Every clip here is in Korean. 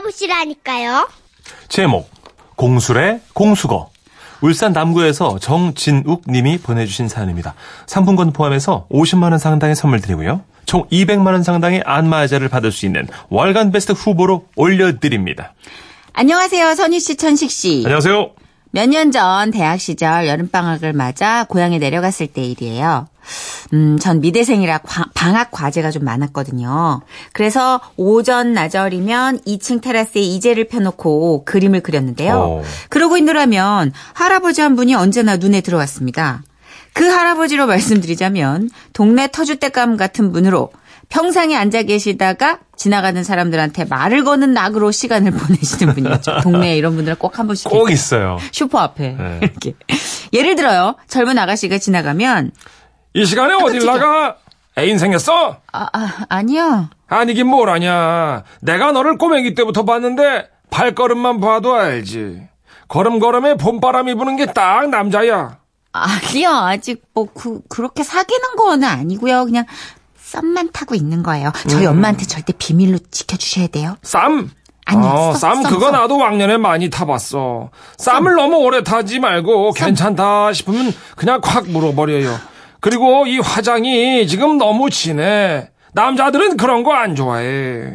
들어보시라니까요. 제목 공술의 공수거 울산 남구에서 정진욱 님이 보내주신 사연입니다. 상품권 포함해서 50만 원 상당의 선물 드리고요. 총 200만 원 상당의 안마의자를 받을 수 있는 월간 베스트 후보로 올려드립니다. 안녕하세요, 선희 씨, 천식 씨. 안녕하세요. 몇 년 전 대학 시절 여름방학을 맞아 고향에 내려갔을 때 일이에요. 음, 전 미대생이라 과- 방학 과제가 좀 많았거든요. 그래서 오전 나절이면 2층 테라스에 이제를 펴놓고 그림을 그렸는데요. 어. 그러고 있느라면 할아버지 한 분이 언제나 눈에 들어왔습니다. 그 할아버지로 말씀드리자면 동네 터줏대감 같은 분으로 평상에 앉아 계시다가 지나가는 사람들한테 말을 거는 낙으로 시간을 보내시는 분이었죠. 동네에 이런 분들 꼭 한 번씩 꼭 있어요. 슈퍼 앞에 네. 이렇게 예를 들어요 젊은 아가씨가 지나가면 이 시간에 어딜. 나가? 애인 생겼어? 아, 아 아니요 아니긴 뭘 아냐. 내가 너를 꼬맹이 때부터 봤는데 발걸음만 봐도 알지. 걸음걸음에 봄바람이 부는 게 딱 남자야. 아니요 아직 뭐 그, 그렇게 사귀는 거는 아니고요 그냥 썸만 타고 있는 거예요 저희 엄마한테 절대 비밀로 지켜주셔야 돼요 쌈? 아니야, 어, 썸, 쌈 썸, 그거 썸. 나도 왕년에 많이 타봤어. 쌈을 너무 오래 타지 말고 괜찮다 싶으면 그냥 콱 물어버려요. 그리고 이 화장이 지금 너무 진해. 남자들은 그런 거 안 좋아해.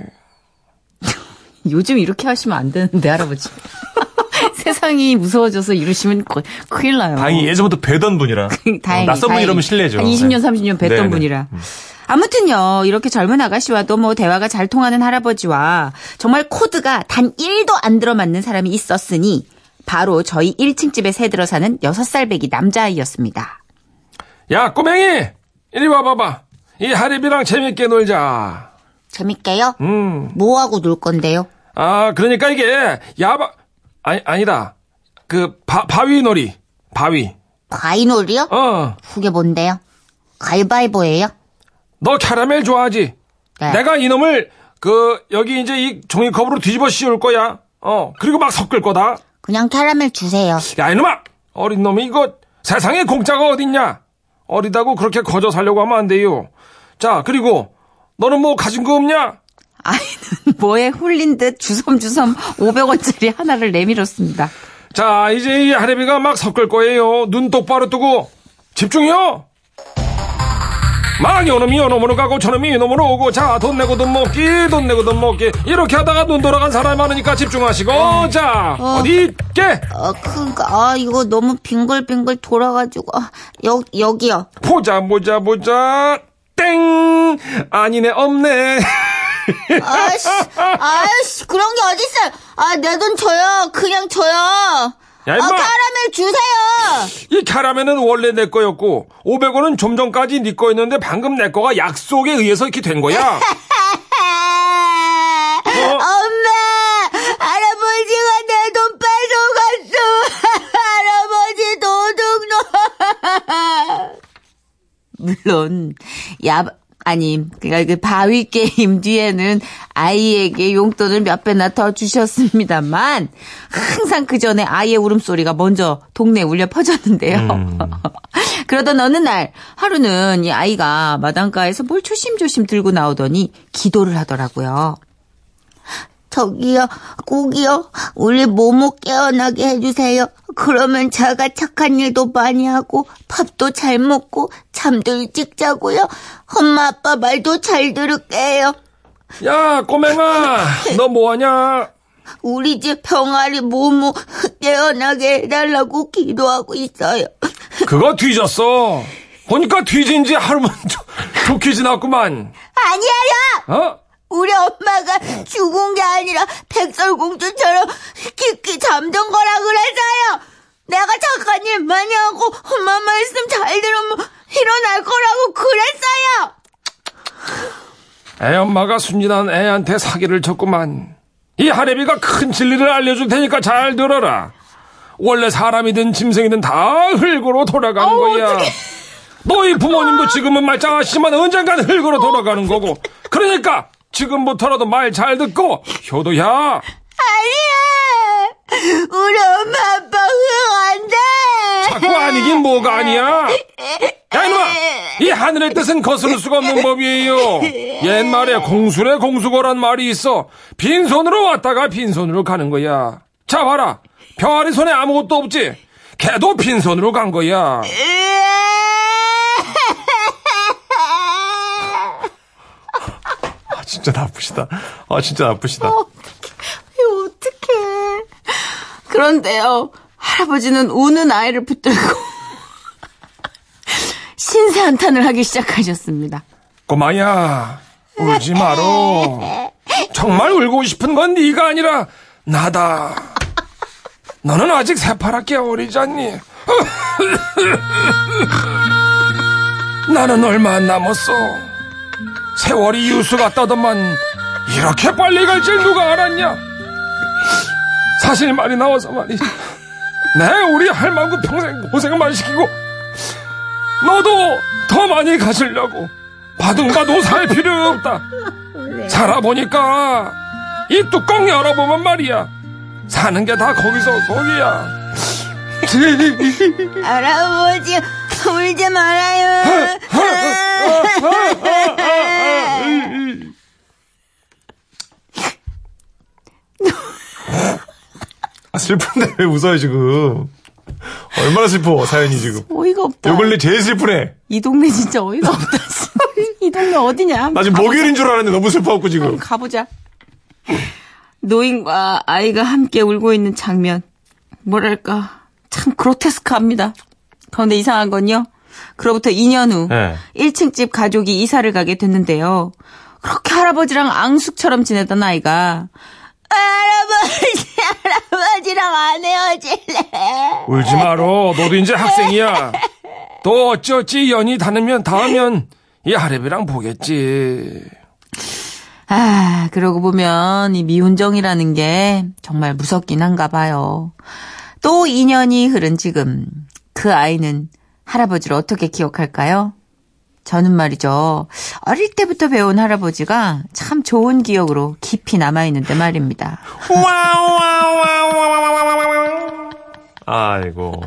요즘 이렇게 하시면 안 되는데 할아버지 세상이 무서워져서 이러시면 거- 큰일 나요 다행히 예전부터 뵈던 분이라. 다행히. 어, 낯선. 분이라면 실례죠. 한 20년, 네. 30년 뵀던 네네. 분이라. 아무튼요, 이렇게 젊은 아가씨와도 뭐 대화가 잘 통하는 할아버지와 정말 코드가 단 1도 안 들어맞는 사람이 있었으니 바로 저희 1층 집에 새 들어 사는 6살 배기 남자아이였습니다. 야, 꼬맹이! 이리 와봐봐. 이 하립이랑 재밌게 놀자. 재밌게요? 음. 뭐하고 놀 건데요? 아, 그러니까 이게, 야바, 아니, 아니다. 그, 바, 바위 놀이. 바위. 바위 놀이요? 어. 그게 뭔데요? 가위바위보예요? 너 캐러멜 좋아하지? 네. 내가 이놈을, 그, 여기 이제 이 종이컵으로 뒤집어 씌울 거야. 어. 그리고 막 섞을 거다. 그냥 캐러멜 주세요. 야, 이놈아! 어린 놈이 이거, 세상에 공짜가 어딨냐? 어리다고 그렇게 거저 살려고 하면 안 돼요. 자, 그리고, 너는 뭐 가진 거 없냐? 아이는 뭐에 홀린 듯 주섬주섬 500원짜리 하나를 내밀었습니다. 자, 이제 이 하레비가 막 섞을 거예요. 눈 똑바로 뜨고 집중이요. 막 요놈이 요놈으로 가고 저놈이 이놈으로 오고 자 돈 내고 돈 먹기 돈 내고 돈 먹기 이렇게 하다가 눈 돌아간 사람이 많으니까 집중하시고 자 어. 디 있게 아, 그니까, 아, 이거 너무 빙글빙글 돌아가지고, 아, 여, 여기요. 보자 보자 보자 땡 아니네 없네 아씨, 아씨, 그런 게 어딨어요. 아, 내 돈 줘요. 그냥 줘요. 야, 임마! 아, 카라멜 주세요. 이 캐러멜은 원래 내 거였고 500원은 좀 전까지 네 거였는데 방금 내 거가 약속에 의해서 이렇게 된 거야 엄마, 할아버지가 내 돈 뺏어갔어. 할아버지 도둑놈. 물론, 야, 아니, 그니까 그 바위 게임 뒤에는 아이에게 용돈을 몇 배나 더 주셨습니다만, 항상 그 전에 아이의 울음소리가 먼저 동네에 울려 퍼졌는데요. 그러던 어느 날, 하루는 이 아이가 마당가에서 뭘 조심조심 들고 나오더니 기도를 하더라고요. 저기요, 꼭이요, 우리 모모 깨어나게 해주세요. 그러면 제가 착한 일도 많이 하고, 밥도 잘 먹고, 잠도 일찍 자고요. 엄마, 아빠 말도 잘 들을게요. 야 꼬맹아 너 뭐하냐 우리 집 병아리 모모 깨어나게 해달라고 기도하고 있어요. 그거 뒤졌어. 보니까 뒤진 지 하루만 좋- 좋게 지났구만. 아니에요! 어? 우리 엄마가 죽은 게 아니라 백설공주처럼 깊이 잠든 거라 그래서요. 내가 착한 일 많이 하고 엄마 말씀 잘 들으면 일어날 거라고 그랬어요. 애 엄마가 순진한 애한테 사기를 쳤구만. 이 하레비가 큰 진리를 알려줄 테니까 잘 들어라. 원래 사람이든 짐승이든 다 흙으로 돌아가는 거야. 너희 부모님도 지금은 말짱하시지만 언젠간 흙으로 돌아가는 거고. 그러니까 지금부터라도 말 잘 듣고 효도야. 아니야. 우리 엄마 아빠 흑안 돼. 자꾸 아니긴 뭐가 아니야. 야, 이놈아! 이 하늘의 뜻은 거스를 수가 없는 법이에요. 옛말에 공수래 공수거란 말이 있어. 빈손으로 왔다가 빈손으로 가는 거야. 자, 봐라. 병아리 손에 아무것도 없지? 걔도 빈손으로 간 거야. 아, 진짜 나쁘시다. 아, 진짜 나쁘시다. 이거 어떡해. 그런데요, 할아버지는 우는 아이를 붙들고 신세 한탄을 하기 시작하셨습니다. 꼬마야, 울지 마로. 정말 울고 싶은 건 네가 아니라 나다. 너는 아직 새파랗게 어리지 않니? 나는 얼마 안 남았어. 세월이 유수 같다더만 이렇게 빨리 갈 줄 누가 알았냐? 사실 말이 나와서 말이지. 내 우리 할망구 평생 고생만 시키고 너도 더 많이 가시려고 바둥바둥 살 필요 없다. 살아보니까 이 뚜껑 열어보면 말이야. 사는 게 다 거기서 거기야. 할아버지, 울지 말아요. 아, 슬픈데 왜 웃어요, 지금? 얼마나 슬퍼, 사연이 지금. 어이가 없다. 요 근래 제일 슬프네. 이 동네 진짜 어이가 없다. 이 동네 어디냐? 나 지금 목요일인 줄 알았는데 너무 슬퍼갖고 지금. 가보자. 노인과 아이가 함께 울고 있는 장면. 뭐랄까. 참 그로테스크합니다. 그런데 이상한 건요. 그로부터 2년 후 네. 1층 집 가족이 이사를 가게 됐는데요. 그렇게 할아버지랑 앙숙처럼 지내던 아이가 할아버지 할아버지랑 안 헤어질래. 울지 마로. 너도 이제 학생이야. 또 어찌어찌 연이 닿으면 닿으면 이 하랩이랑 보겠지. 아, 그러고 보면 이 미운정이라는 게 정말 무섭긴 한가 봐요. 또 2년이 흐른 지금 그 아이는 할아버지를 어떻게 기억할까요? 저는 말이죠. 어릴 때부터 배운 할아버지가 참 좋은 기억으로 깊이 남아있는데 말입니다. 아이고.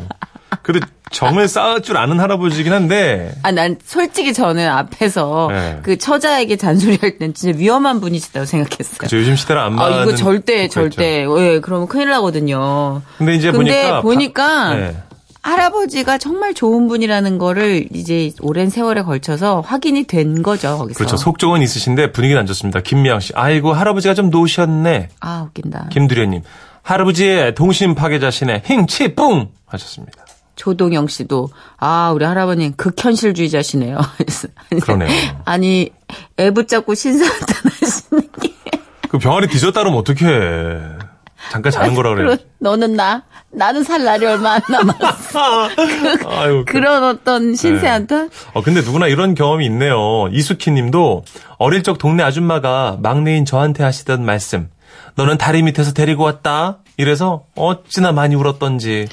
그래도 정을 쌓을 줄 아는 할아버지긴 한데, 아, 난 솔직히 저는 앞에서 네. 그 처자에게 잔소리할 땐 진짜 위험한 분이시다고 생각했어요. 그쵸, 요즘 시대를 안 아, 맞는. 이거 절대. 절대. 예, 그러면 큰일 나거든요. 근데 이제 근데 보니까. 보니까 바- 네. 할아버지가 정말 좋은 분이라는 거를 이제 오랜 세월에 걸쳐서 확인이 된 거죠, 거기서. 그렇죠. 속정은 있으신데 분위기는 안 좋습니다. 김미양 씨. 아이고, 할아버지가 좀 노셨네. 아, 웃긴다. 김두련님. 할아버지의 동심 파괴자신의 힝치 뿡! 하셨습니다. 조동영 씨도, 아, 우리 할아버님 극현실주의자시네요. 아니, 그러네요. 아니, 애 붙잡고 신사한탄 하시는 게. 그 병아리 뒤졌다 그러면 어떡해. 잠깐 자는 거라 그래. 너는 나, 나는 살 날이 얼마 안 남았어. 아유. 그- 그런 어떤 신세한탄? 어, 근데 누구나 이런 경험이 있네요. 이수키 님도 어릴 적 동네 아줌마가 막내인 저한테 하시던 말씀. 너는 다리 밑에서 데리고 왔다. 이래서 어찌나 많이 울었던지.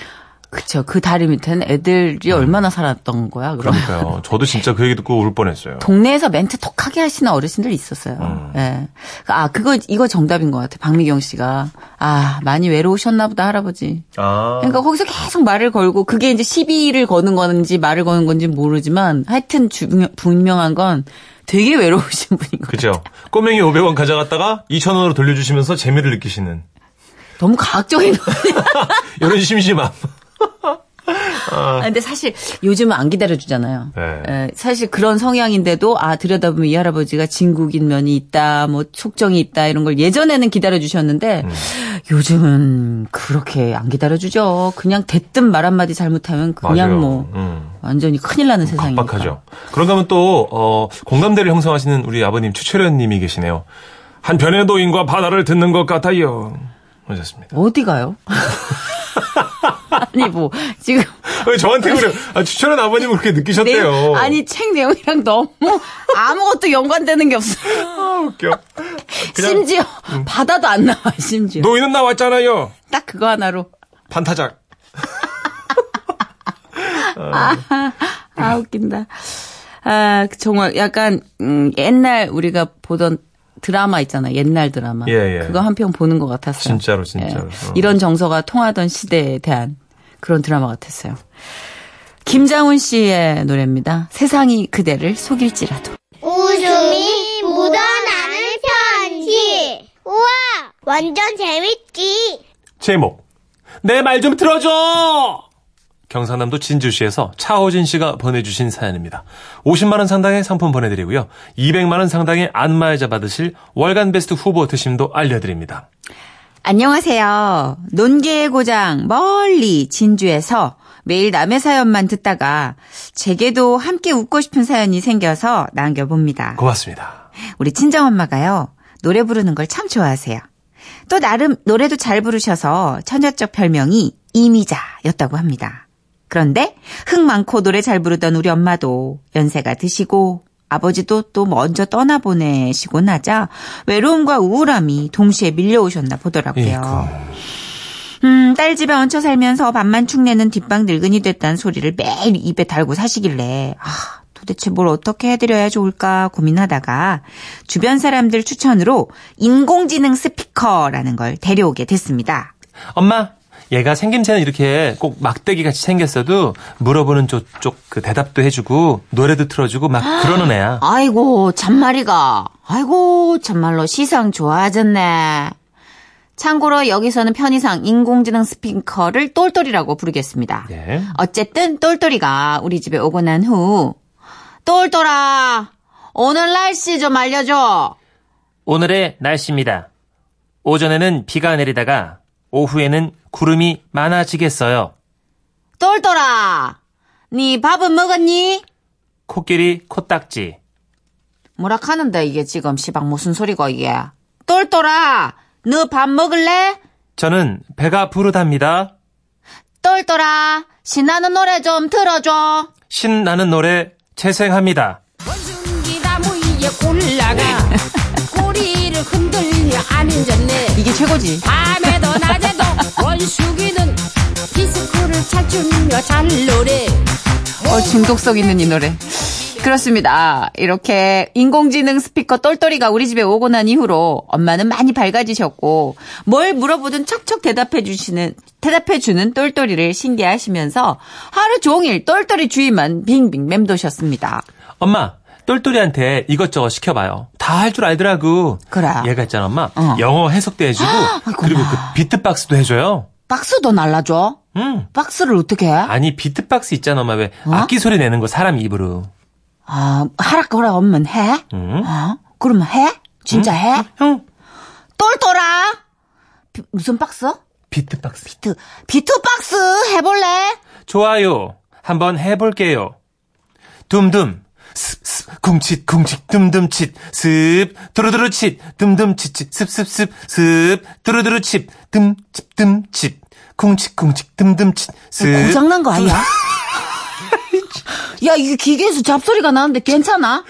그쵸. 그 다리 밑에는 애들이 얼마나 살았던 거야, 그럼. 그러니까요. 저도 진짜 그 얘기 듣고 울 뻔했어요. 동네에서 멘트 톡하게 하시는 어르신들 있었어요. 음. 예. 아, 그거, 이거 정답인 것 같아. 박미경 씨가. 아, 많이 외로우셨나 보다, 할아버지. 아. 그러니까 거기서 계속 말을 걸고, 그게 이제 시비를 거는 건지 말을 거는 건지 모르지만, 하여튼 주- 분명한 건 되게 외로우신 분인 거예요. 그죠. 꼬맹이 500원 가져갔다가 2,000원으로 돌려주시면서 재미를 느끼시는. 너무 과학적인. 이런 심심함. 아, 근데 사실 요즘은 안 기다려주잖아요. 네. 에, 사실 그런 성향인데도 아 들여다보면 이 할아버지가 진국인 면이 있다, 뭐 속정이 있다 이런 걸 예전에는 기다려주셨는데 음. 요즘은 그렇게 안 기다려주죠. 그냥 대뜸 말 한마디 잘못하면 그냥 맞아요. 뭐 음. 완전히 큰일 나는 세상이니까. 빡빡하죠. 그런가 하면 또, 어, 공감대를 형성하시는 우리 아버님 추철현 님이 계시네요. 한 편의 노인과 바다를 듣는 것 같아요. 하셨습니다. 어디 가요? 아니 뭐 지금 왜 저한테 그래요? 아, 추철현 아버님은 그렇게 느끼셨대요. 내용- 아니 책 내용이랑 너무 아무것도 연관되는 게 없어. 아, 웃겨. 그냥 심지어 바다도 안 나와 심지어. 노인은 나왔잖아요. 딱 그거 하나로. 반타작. 아, 웃긴다. 아, 정말 약간, 음, 옛날 우리가 보던 드라마 있잖아. 옛날 드라마. 예, 예. 그거 한 편 보는 것 같았어요. 진짜로, 진짜로. 어. 이런 정서가 통하던 시대에 대한 그런 드라마 같았어요. 김장훈 씨의 노래입니다. 세상이 그대를 속일지라도. 웃음이 묻어나는 편지. 우와, 완전 재밌지. 제목. 내 말 좀 들어줘! 경상남도 진주시에서 차호진 씨가 보내주신 사연입니다. 50만 원 상당의 상품 보내드리고요. 200만 원 상당의 안마의자 받으실 월간 베스트 후보 드심도 알려드립니다. 안녕하세요. 논계의 고장 멀리 진주에서 매일 남의 사연만 듣다가 제게도 함께 웃고 싶은 사연이 생겨서 남겨봅니다. 고맙습니다. 우리 친정엄마가요. 노래 부르는 걸 참 좋아하세요. 또 나름 노래도 잘 부르셔서 처녀적 별명이 이미자였다고 합니다. 그런데 흥 많고 노래 잘 부르던 우리 엄마도 연세가 드시고 아버지도 또 먼저 떠나보내시고 나자 외로움과 우울함이 동시에 밀려오셨나 보더라고요. 음, 딸 집에 얹혀 살면서 밥만 축내는 뒷방 늙은이 됐다는 소리를 매일 입에 달고 사시길래, 아, 도대체 뭘 어떻게 해드려야 좋을까 고민하다가 주변 사람들 추천으로 인공지능 스피커라는 걸 데려오게 됐습니다. 엄마, 얘가 생김새는 이렇게 꼭 막대기 같이 생겼어도 물어보는 쪽쪽 그 대답도 해주고 노래도 틀어주고 막 그러는 애야. 아이고, 참말이가. 아이고, 참말로 시상 좋아졌네. 참고로 여기서는 편의상 인공지능 스피커를 똘똘이라고 부르겠습니다. 예. 어쨌든 똘똘이가 우리 집에 오고 난 후 똘똘아 오늘 날씨 좀 알려줘. 오늘의 날씨입니다. 오전에는 비가 내리다가 오후에는 구름이 많아지겠어요. 똘똘아 네 밥은 먹었니? 코끼리 코딱지. 뭐라 카는데 이게 지금 시방 무슨 소리고 이게. 똘똘아 너 밥 먹을래? 저는 배가 부르답니다. 똘똘아 신나는 노래 좀 틀어줘. 신나는 노래 재생합니다. 원숭이 나무 위에 올라가 흔들며 앉았네 이게 최고지. 밤에도 낮에도 원숭이는 디스코를 찰추며 잘 노래 어, 중독성 있는 이 노래. 그렇습니다. 이렇게 인공지능 스피커 똘똘이가 우리 집에 오고 난 이후로 엄마는 많이 밝아지셨고 뭘 물어보든 척척 대답해 주시는 대답해 주는 똘똘이를 신기하시면서 하루 종일 똘똘이 주위만 빙빙 맴도셨습니다. 엄마, 똘똘이한테 이것저것 시켜봐요. 다 할 줄 알더라고. 그래. 얘가 있잖아, 엄마. 어. 영어 해석도 해주고, 그리고 그 비트박스도 해줘요. 박스도 날라줘? 응. 박스를 어떻게 해? 아니, 비트박스 있잖아, 엄마. 왜 어? 악기 소리 내는 거 사람 입으로. 아, 하락 거라 오면 해? 응? 어? 그러면 해? 진짜 해? 형, 똘똘아! 비- 무슨 박스? 비트박스. 비트, 비트박스 해볼래? 좋아요. 한번 해볼게요. 둠둠. 습, 습, 쿵칫, 쿵칫, 둠둠칫, 습, 두루두루칫, 둠둠칫칫, 습습습, 습, 두루두루칫, 듬칩, 듬칩, 쿵칫, 쿵칫, 둠둠칫, 습. 고장난 거 아니야? 야, 이게 기계에서 잡소리가 나는데 괜찮아?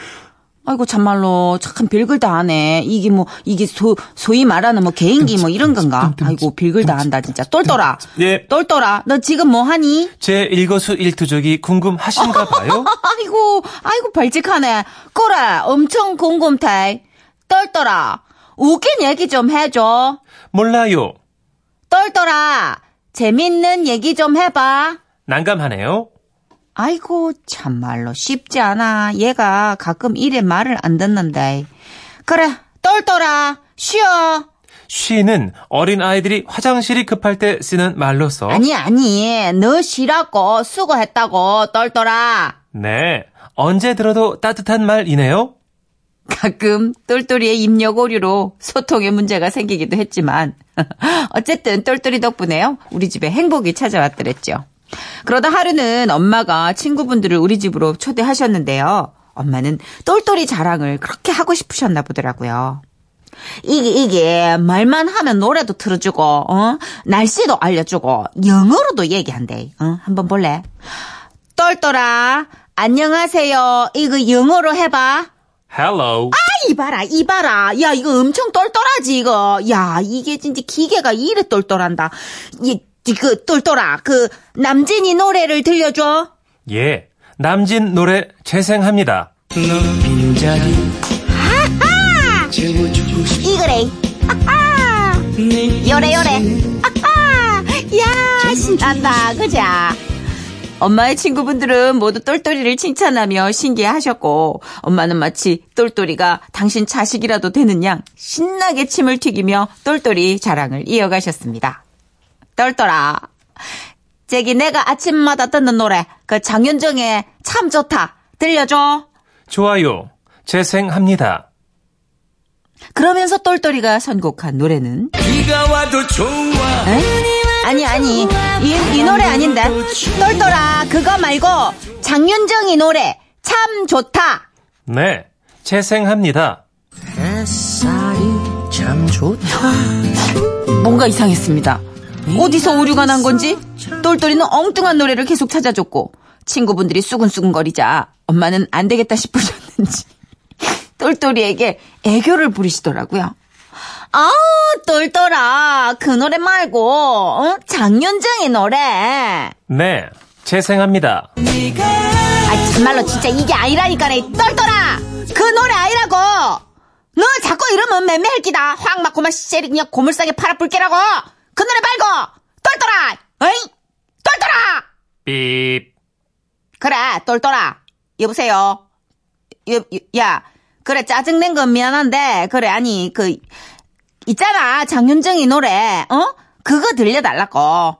아이고, 참말로, 참, 별걸 다 하네. 이게 뭐, 이게 소, 소위 말하는 뭐, 개인기 뭐 이런 건가? 아이고, 별걸 다 한다, 진짜. 똘똘아. 예. 똘똘아, 너 지금 뭐 하니? 제 일거수 일투족이 궁금하신가 봐요? 아이고, 아이고, 발칙하네. 그래, 엄청 궁금해. 똘똘아, 웃긴 얘기 좀 해줘. 몰라요. 똘똘아, 재밌는 얘기 좀 해봐. 난감하네요. 아이고, 참말로 쉽지 않아. 얘가 가끔 이래 말을 안 듣는데. 그래, 똘똘아, 쉬어. 쉬는 어린 아이들이 화장실이 급할 때 쓰는 말로서 아니, 아니, 너 쉬라고, 수고했다고, 똘똘아. 네 언제 들어도 따뜻한 말이네요. 가끔 똘똘이의 입력 오류로 소통에 문제가 생기기도 했지만 어쨌든 똘똘이 덕분에요. 우리 집에 행복이 찾아왔더랬죠. 그러다 하루는 엄마가 친구분들을 우리 집으로 초대하셨는데요. 엄마는 똘똘이 자랑을 그렇게 하고 싶으셨나 보더라고요. 이게 이게 말만 하면 노래도 틀어주고 어 날씨도 알려주고 영어로도 얘기한대. 어 한번 볼래? 똘똘아 안녕하세요. 이거 영어로 해봐. Hello. 아, 이봐라, 이봐라. 야, 이거 엄청 똘똘하지, 이거. 야, 이게 진짜 기계가 이래 똘똘한다. 이, 그, 똘똘아, 그, 남진이 노래를 들려줘. 예. 남진 노래 재생합니다. 이거래. 아하! 요래, 요래. 아하! 야, 신난다, 그자? 엄마의 친구분들은 모두 똘똘이를 칭찬하며 신기해하셨고 엄마는 마치 똘똘이가 당신 자식이라도 되는 양 신나게 침을 튀기며 똘똘이 자랑을 이어가셨습니다. 똘똘아, 저기 내가 아침마다 듣는 노래 그 장윤정의 참 좋다 들려줘. 좋아요. 재생합니다. 그러면서 똘똘이가 선곡한 노래는 비가 와도 좋아 에? 아니 아니 이, 이 노래 아닌데 똘똘아 그거 말고 장윤정이 노래 참 좋다 네. 재생합니다. 햇살이 참 좋다 뭔가 이상했습니다 어디서 오류가 난 건지 똘똘이는 엉뚱한 노래를 계속 찾아줬고 친구분들이 수근수근거리자 엄마는 안 되겠다 싶으셨는지 똘똘이에게 애교를 부리시더라고요 아 똘똘아 그 노래 말고 어? 장윤정이 노래 네. 재생합니다. 아 참말로 진짜 이게 아니라니까네 똘똘아 그 노래 아니라고 너 자꾸 이러면 맴매할 기다 확 맞고 막 씨리 그냥 고물상에 팔아 불게라고 그 노래 말고 똘똘아! 어이 똘똘아! 삐. 그래 똘똘아. 여보세요. 여, 여, 야 그래 짜증낸 건 미안한데 그래 아니 그 있잖아 장윤정이 노래 어? 그거 들려달라고.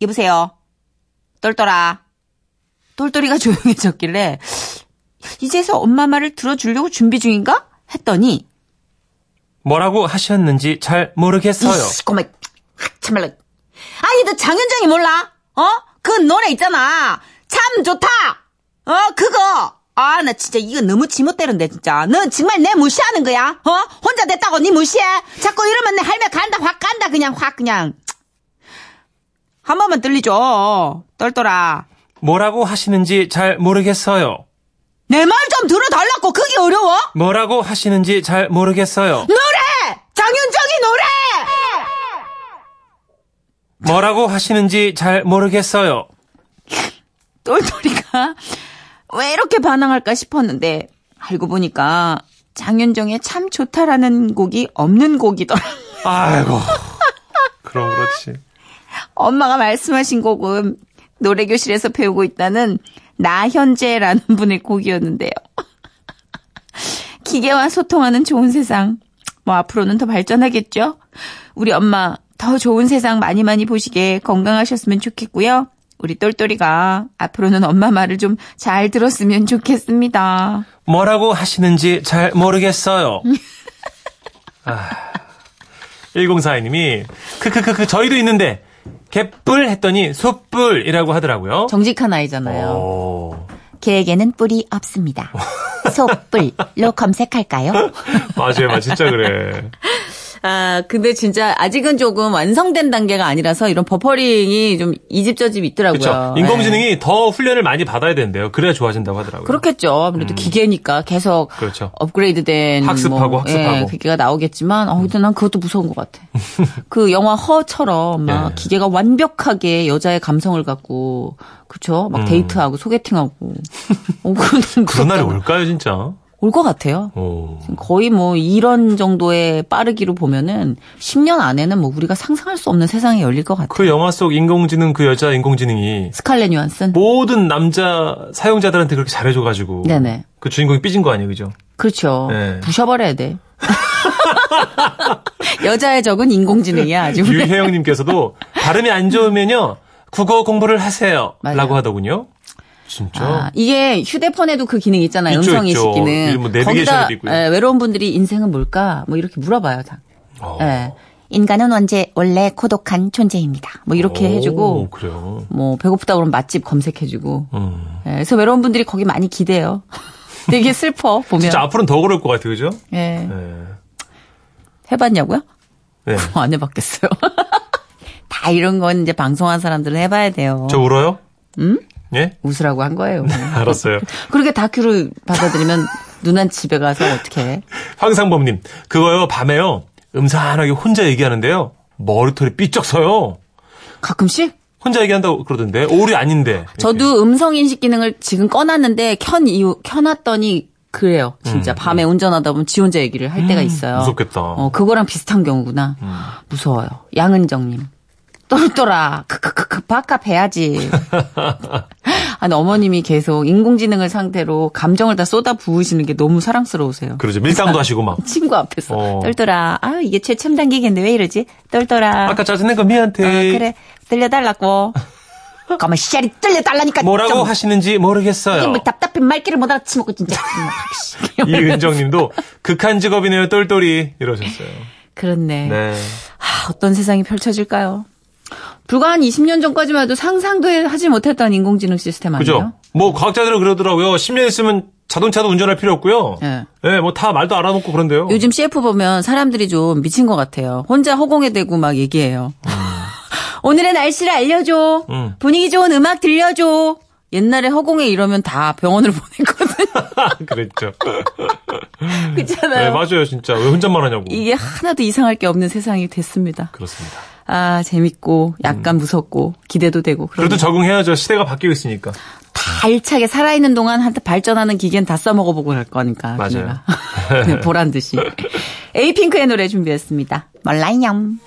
여보세요. 똘똘아. 똘똘이가 조용해졌길래 이제서 엄마 말을 들어주려고 준비 중인가? 했더니 뭐라고 하셨는지 잘 모르겠어요. 이씨 참말로. 아니 너 장윤정이 몰라? 어? 그 노래 있잖아. 참 좋다. 어 그거. 아 나 진짜 이거 너무 지멋대로인데 진짜. 넌 정말 내 무시하는 거야? 어? 혼자 됐다고 니 무시해? 자꾸 이러면 내 할매 간다 확 간다 그냥 확 그냥. 한 번만 들리죠? 똘똘아 뭐라고 하시는지 잘 모르겠어요. 내 말 좀 들어달라고. 그게 어려워? 뭐라고 하시는지 잘 모르겠어요. 노래! 장윤정이 노래 뭐라고 하시는지 잘 모르겠어요. 똘똘이가 왜 이렇게 반항할까 싶었는데 알고 보니까 장윤정의 참 좋다라는 곡이 없는 곡이더라. 아이고. 그럼 그렇지. 엄마가 말씀하신 곡은 노래교실에서 배우고 있다는 나현재라는 분의 곡이었는데요. 기계와 소통하는 좋은 세상. 뭐 앞으로는 더 발전하겠죠? 우리 엄마 더 좋은 세상 많이 많이 보시게 건강하셨으면 좋겠고요. 우리 똘똘이가 앞으로는 엄마 말을 좀 잘 들었으면 좋겠습니다. 뭐라고 하시는지 잘 모르겠어요. 아, 1042님이 크크크크 저희도 있는데 개뿔 했더니 솥불이라고 하더라고요. 정직한 아이잖아요. 오, 개에게는 뿔이 없습니다. 소뿔로 검색할까요? 맞아요, 맞 진짜 그래. 아, 근데 진짜 아직은 조금 완성된 단계가 아니라서 이런 버퍼링이 좀 이 집 저집 있더라고요. 그렇죠. 네. 인공지능이 더 훈련을 많이 받아야 된대요. 그래야 좋아진다고 하더라고요. 그렇겠죠. 아무래도 기계니까 계속 그렇죠. 업그레이드된 학습하고 뭐, 학습하고. 예, 기계가 나오겠지만 어 근데 난 그것도 무서운 것 같아. 그 영화 허처럼 막 예. 기계가 완벽하게 여자의 감성을 갖고 그렇죠. 막 데이트하고 소개팅하고 어 그런 날이 올까요, 진짜? 올 것 같아요. 오. 거의 뭐 이런 정도의 빠르기로 보면은 10년 안에는 뭐 우리가 상상할 수 없는 세상이 열릴 것 같아요. 그 영화 속 인공지능 그 여자 인공지능이 스칼렛 뉴한슨? 모든 남자 사용자들한테 그렇게 잘해줘가지고 네네. 그 주인공이 삐진 거 아니에요, 그죠? 그렇죠. 네. 부셔버려야 돼. 여자의 적은 인공지능이야 아주. 유혜영님께서도 발음이 안 좋으면요 국어 공부를 하세요. 맞아요. 라고 하더군요. 진짜. 아, 이게 휴대폰에도 그 기능 있잖아요. 있죠, 음성 인식. 기능. 뭐 거기다. 예, 외로운 분들이 인생은 뭘까? 뭐 이렇게 물어봐요. 다. 어. 예. 인간은 언제 원래 고독한 존재입니다. 뭐 이렇게 오, 해주고 그래요. 뭐 배고프다 그러면 맛집 검색해주고. 음. 예, 그래서 외로운 분들이 거기 많이 기대요. 되게 슬퍼 보면. 진짜 앞으로는 더 그럴 것 같아요, 그죠? 예. 네. 해봤냐고요? 네. 안 해봤겠어요. 다 이런 건 이제 방송한 사람들은 해봐야 돼요. 저 울어요? 음? 예? 웃으라고 한 거예요. 알았어요. 그렇게 다큐를 받아들이면 누난 집에 가서 어떻게 해? 황상범님, 그거요, 밤에요, 음산하게 혼자 얘기하는데요, 머리털이 삐쩍 서요. 가끔씩? 혼자 얘기한다고 그러던데, 오리 아닌데. 저도 음성 인식 기능을 지금 꺼놨는데 켠 이유 켜놨더니 그래요. 진짜 밤에 운전하다 보면 지 혼자 얘기를 할 때가 있어요. 음. 무섭겠다. 어 그거랑 비슷한 경우구나. 무서워요. 양은정님. 똘똘아, 크크크크, 바깥 해야지. 아니, 어머님이 계속 인공지능을 상대로 감정을 다 쏟아 부으시는 게 너무 사랑스러우세요. 그러죠. 밀당도 하시고 막. 친구 앞에서. 어. 똘똘아, 아 이게 최첨 단계겠는데 왜 이러지? 똘똘아. 아까 짜증낸 거 미안해. 어, 그래, 들려달라고. 가만 씨알이 들려달라니까. 뭐라고 좀. 하시는지 모르겠어요. 뭐 답답해 말귀를 못 알아치먹고 진짜. 이은정님도 극한 직업이네요. 똘똘이 이러셨어요. 그렇네. 네. 하, 어떤 세상이 펼쳐질까요? 불과 한 20년 전까지만 해도 상상도 하지 못했던 인공지능 시스템 아니에요? 그죠? 뭐 과학자들은 그러더라고요. 10년 있으면 자동차도 운전할 필요 없고요. 예. 예, 뭐다 말도 알아놓고 그런데요. 요즘 CF 보면 사람들이 좀 미친 것 같아요. 혼자 허공에 대고 막 얘기해요. 오늘의 날씨를 알려줘. 음. 분위기 좋은 음악 들려줘. 옛날에 허공에 이러면 다 병원을 보냈거든. 그랬죠. 그렇잖아요. 네, 맞아요, 진짜. 왜 혼잣말 하냐고. 이게 하나도 이상할 게 없는 세상이 됐습니다. 그렇습니다. 아, 재밌고, 약간 무섭고, 기대도 되고. 음. 그래도 그러네요. 적응해야죠. 시대가 바뀌고 있으니까. 다 알차게 살아있는 동안 한테 발전하는 기계는 다 써먹어보고 갈 거니까. 맞아요. 내가. 보란 듯이. 에이핑크의 노래 준비했습니다. 멀라이냠.